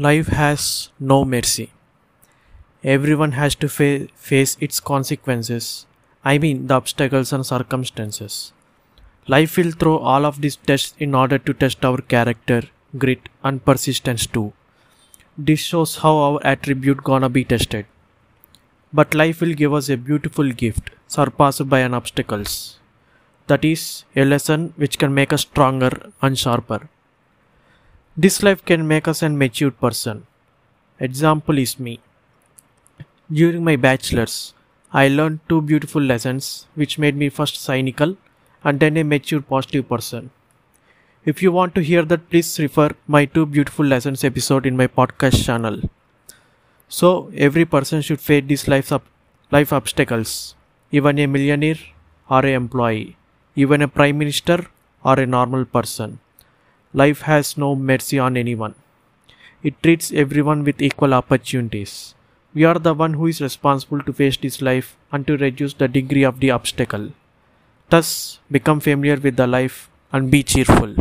Life has no mercy. Everyone has to fa- face its consequences. I mean, the obstacles and circumstances. Life will throw all of these tests in order to test our character, grit, and persistence too. This shows how our attribute gonna be tested. But life will give us a beautiful gift, surpassed by an obstacles. That is, a lesson which can make us stronger and sharper. This life can make us a matured person. Example is me. During my bachelor's, I learned two beautiful lessons which made me first cynical and then a mature positive person. If you want to hear that, please refer my two beautiful lessons episode in my podcast channel. So every person should face these life, life obstacles, even a millionaire or a employee, even a prime minister or a normal person. Life has no mercy on anyone. It treats everyone with equal opportunities. We are the one who is responsible to face this life and to reduce the degree of the obstacle. Thus, become familiar with the life and be cheerful.